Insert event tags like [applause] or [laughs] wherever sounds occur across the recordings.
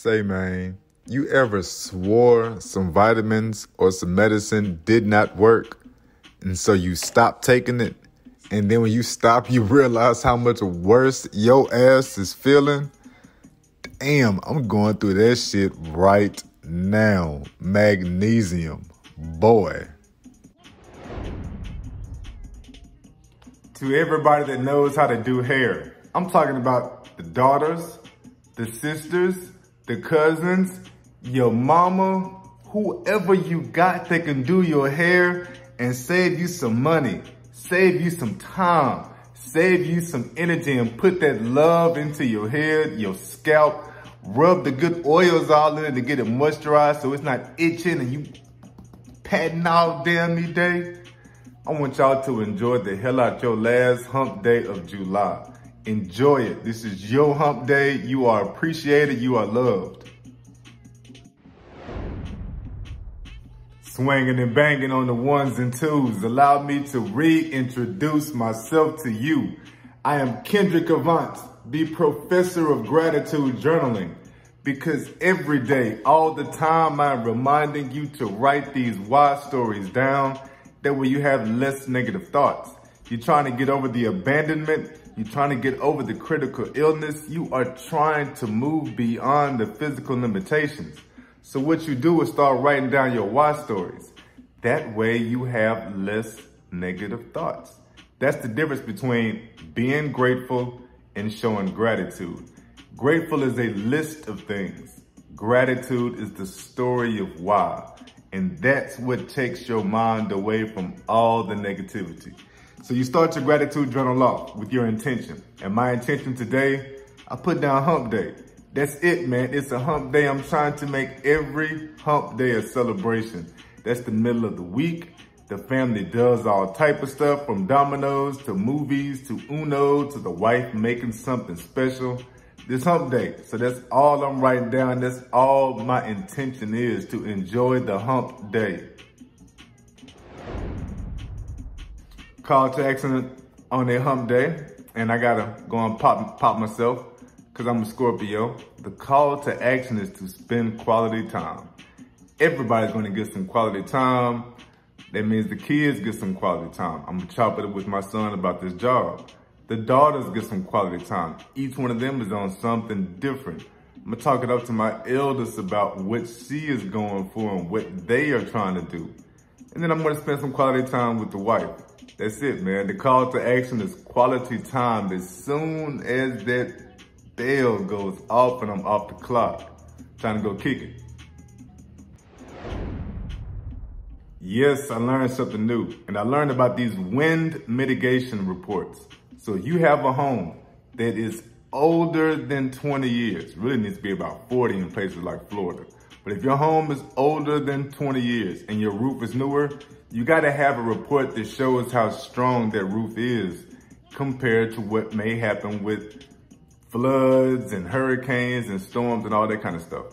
Say, man, you ever swore some vitamins or some medicine did not work, and so you stopped taking it, and then when you stop, you [laughs] realize how much worse your ass is feeling? Damn, I'm going through that shit right now. Magnesium, boy. To everybody that knows how to do hair, I'm talking about the daughters, the sisters, the cousins, your mama, whoever you got that can do your hair and save you some money, save you some time, save you some energy and put that love into your head, your scalp, rub the good oils all in it to get it moisturized so it's not itching and you patting all damn me day. I want y'all to enjoy the hell out your last hump day of July. Enjoy it. This is your hump day. You are appreciated. You are loved. Swinging and banging on the ones and twos. Allow me to reintroduce myself to you. I am Kendrick Avant, the professor of gratitude journaling. Because every day, all the time, I'm reminding you to write these why stories down. That way you have less negative thoughts. You're trying to get over the abandonment. You're trying to get over the critical illness. You are trying to move beyond the physical limitations. So what you do is start writing down your why stories. That way you have less negative thoughts. That's the difference between being grateful and showing gratitude. Grateful is a list of things. Gratitude is the story of why. And that's what takes your mind away from all the negativity. So you start your gratitude journal off with your intention. And my intention today, I put down hump day. That's it, man. It's a hump day. I'm trying to make every hump day a celebration. That's the middle of the week. The family does all type of stuff from dominoes to movies to Uno to the wife making something special. This hump day. So that's all I'm writing down. That's all my intention is to enjoy the hump day. Call to action on a hump day, and I gotta go and pop pop myself because I'm a Scorpio. The call to action is to spend quality time. Everybody's gonna get some quality time. That means the kids get some quality time. I'm gonna chop it up with my son about this job. The daughters get some quality time. Each one of them is on something different. I'm gonna talk it up to my eldest about what she is going for and what they are trying to do. And then I'm gonna spend some quality time with the wife. That's it, man. The call to action is quality time. As soon as that bell goes off and I'm off the clock, time to go kick it. Yes, I learned something new. And I learned about these wind mitigation reports. So you have a home that is older than 20 years, really needs to be about 40 in places like Florida. But if your home is older than 20 years and your roof is newer, you got to have a report that shows how strong that roof is compared to what may happen with floods and hurricanes and storms and all that kind of stuff.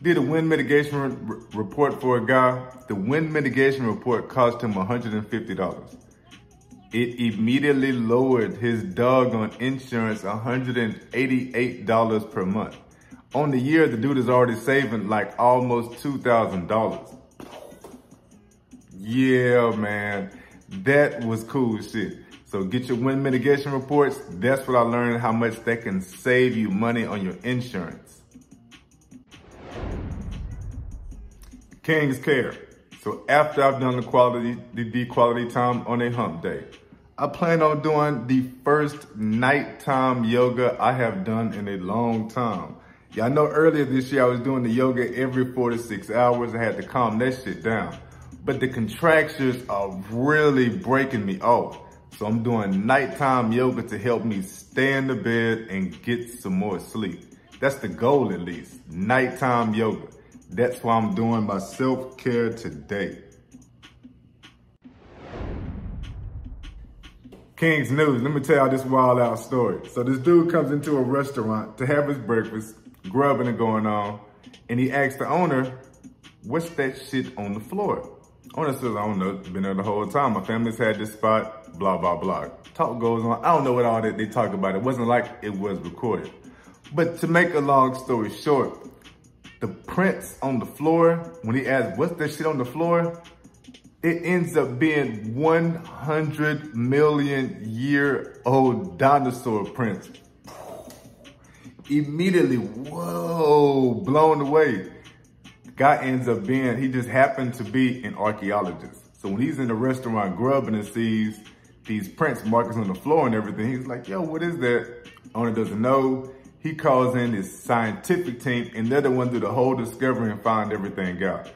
Did a wind mitigation re report for a guy. The wind mitigation report cost him $150. It immediately lowered his dog on insurance $188 per month. On the year, the dude is already saving like almost $2,000. Yeah, man. That was cool shit. So get your wind mitigation reports. That's what I learned how much that can save you money on your insurance. King's Care. So after I've done the quality, the, the quality time on a hump day, I plan on doing the first nighttime yoga I have done in a long time. Y'all know earlier this year I was doing the yoga every four to six hours. I had to calm that shit down but the contractions are really breaking me off. So I'm doing nighttime yoga to help me stay in the bed and get some more sleep. That's the goal at least, nighttime yoga. That's why I'm doing my self-care today. King's News, let me tell y'all this wild out story. So this dude comes into a restaurant to have his breakfast, grubbing and going on, and he asks the owner, what's that shit on the floor? Honestly, I don't know, been there the whole time. My family's had this spot, blah, blah, blah. Talk goes on. I don't know what all that they talk about. It wasn't like it was recorded. But to make a long story short, the prints on the floor, when he asked, what's that shit on the floor? It ends up being 100 million year old dinosaur prints. Immediately, whoa, blown away. Guy ends up being, he just happened to be an archaeologist. So when he's in the restaurant grubbing and sees these prints markers on the floor and everything, he's like, yo, what is that? Owner doesn't know. He calls in his scientific team and they're the one do the whole discovery and find everything out.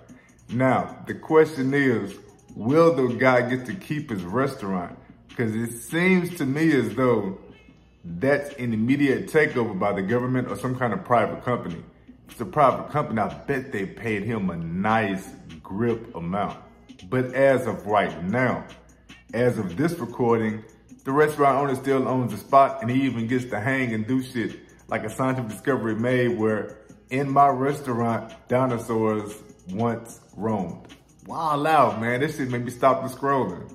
Now, the question is, will the guy get to keep his restaurant? Because it seems to me as though that's an immediate takeover by the government or some kind of private company. It's a private company, I bet they paid him a nice grip amount. But as of right now, as of this recording, the restaurant owner still owns the spot and he even gets to hang and do shit like a scientific discovery made where in my restaurant, dinosaurs once roamed. Wow, loud, man. This shit made me stop the scrolling.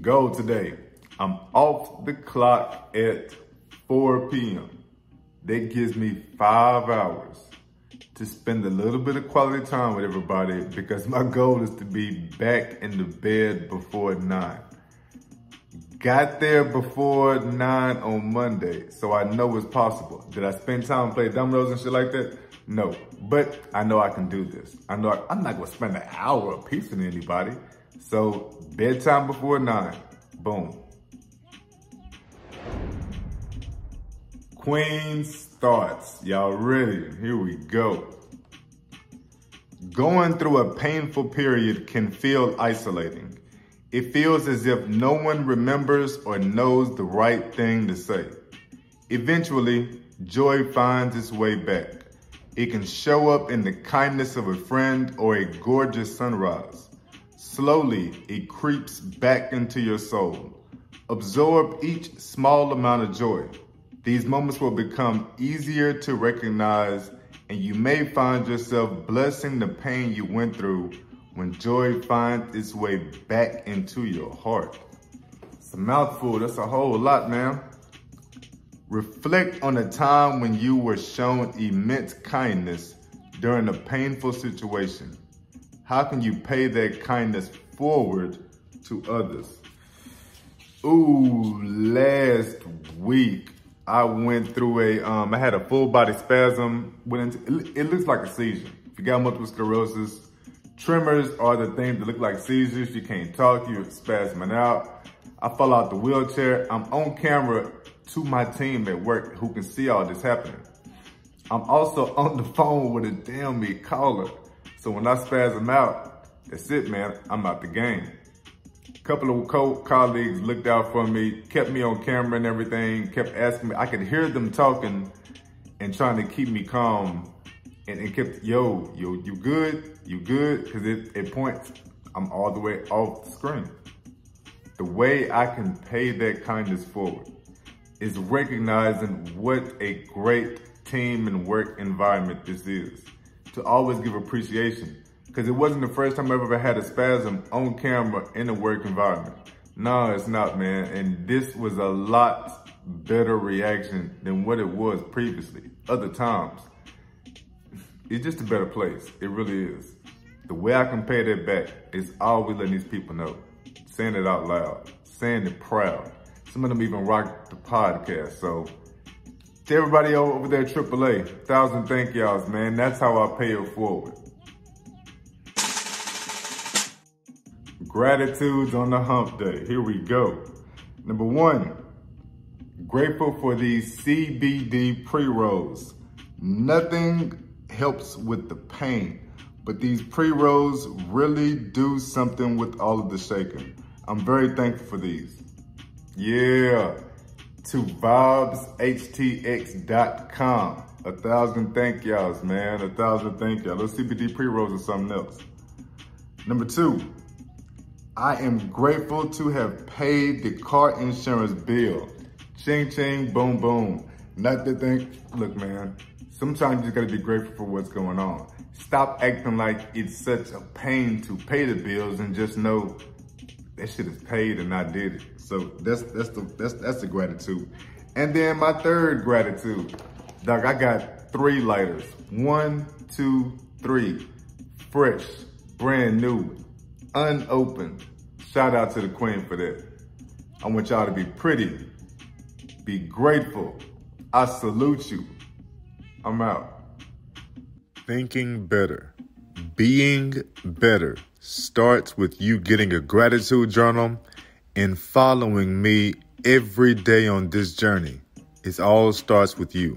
Go today. I'm off the clock at 4 p.m. That gives me five hours to spend a little bit of quality time with everybody because my goal is to be back in the bed before nine. Got there before nine on Monday, so I know it's possible. Did I spend time playing dominoes and shit like that? No, but I know I can do this. I know I, I'm not gonna spend an hour a piece anybody. So bedtime before nine, boom. Queen's thoughts. Y'all ready? Here we go. Going through a painful period can feel isolating. It feels as if no one remembers or knows the right thing to say. Eventually, joy finds its way back. It can show up in the kindness of a friend or a gorgeous sunrise. Slowly, it creeps back into your soul. Absorb each small amount of joy. These moments will become easier to recognize and you may find yourself blessing the pain you went through when joy finds its way back into your heart. It's a mouthful, that's a whole lot, man. Reflect on a time when you were shown immense kindness during a painful situation. How can you pay that kindness forward to others? Ooh, last week I went through a, um, I had a full body spasm. Went into, it, looks like a seizure. If you got multiple sclerosis, tremors are the things that look like seizures. You can't talk, you're spasming out. I fell out the wheelchair. I'm on camera to my team at work who can see all this happening. I'm also [laughs] on the phone with a damn me caller. So when I spasm out, that's it, man. I'm out the game couple of co-colleagues looked out for me, kept me on camera and everything, kept asking me. I could hear them talking and trying to keep me calm and, and kept, yo, yo, you good? You good? Because it, it points, I'm all the way off the screen. The way I can pay that kindness forward is recognizing what a great team and work environment this is. To always give appreciation because it wasn't the first time I've ever had a spasm on camera in a work environment. No, it's not, man. And this was a lot better reaction than what it was previously, other times. It's just a better place. It really is. The way I can pay that back is always letting these people know. Saying it out loud. Saying it proud. Some of them even rock the podcast. So to everybody over there at AAA, thousand thank y'alls, man. That's how I pay it forward. Gratitudes on the hump day. Here we go. Number one, grateful for these CBD pre-rolls. Nothing helps with the pain, but these pre-rolls really do something with all of the shaking. I'm very thankful for these. Yeah, to vibeshtx.com. A thousand thank y'alls, man. A thousand thank y'all. Those CBD pre-rolls are something else. Number two, I am grateful to have paid the car insurance bill. Ching, ching, boom, boom. Not to think, look, man, sometimes you gotta be grateful for what's going on. Stop acting like it's such a pain to pay the bills and just know that shit is paid and I did it. So that's that's the that's that's the gratitude. And then my third gratitude. Doc, I got three lighters. One, two, three. Fresh, brand new, unopened. Shout out to the queen for that. I want y'all to be pretty, be grateful. I salute you. I'm out. Thinking better, being better starts with you getting a gratitude journal and following me every day on this journey. It all starts with you.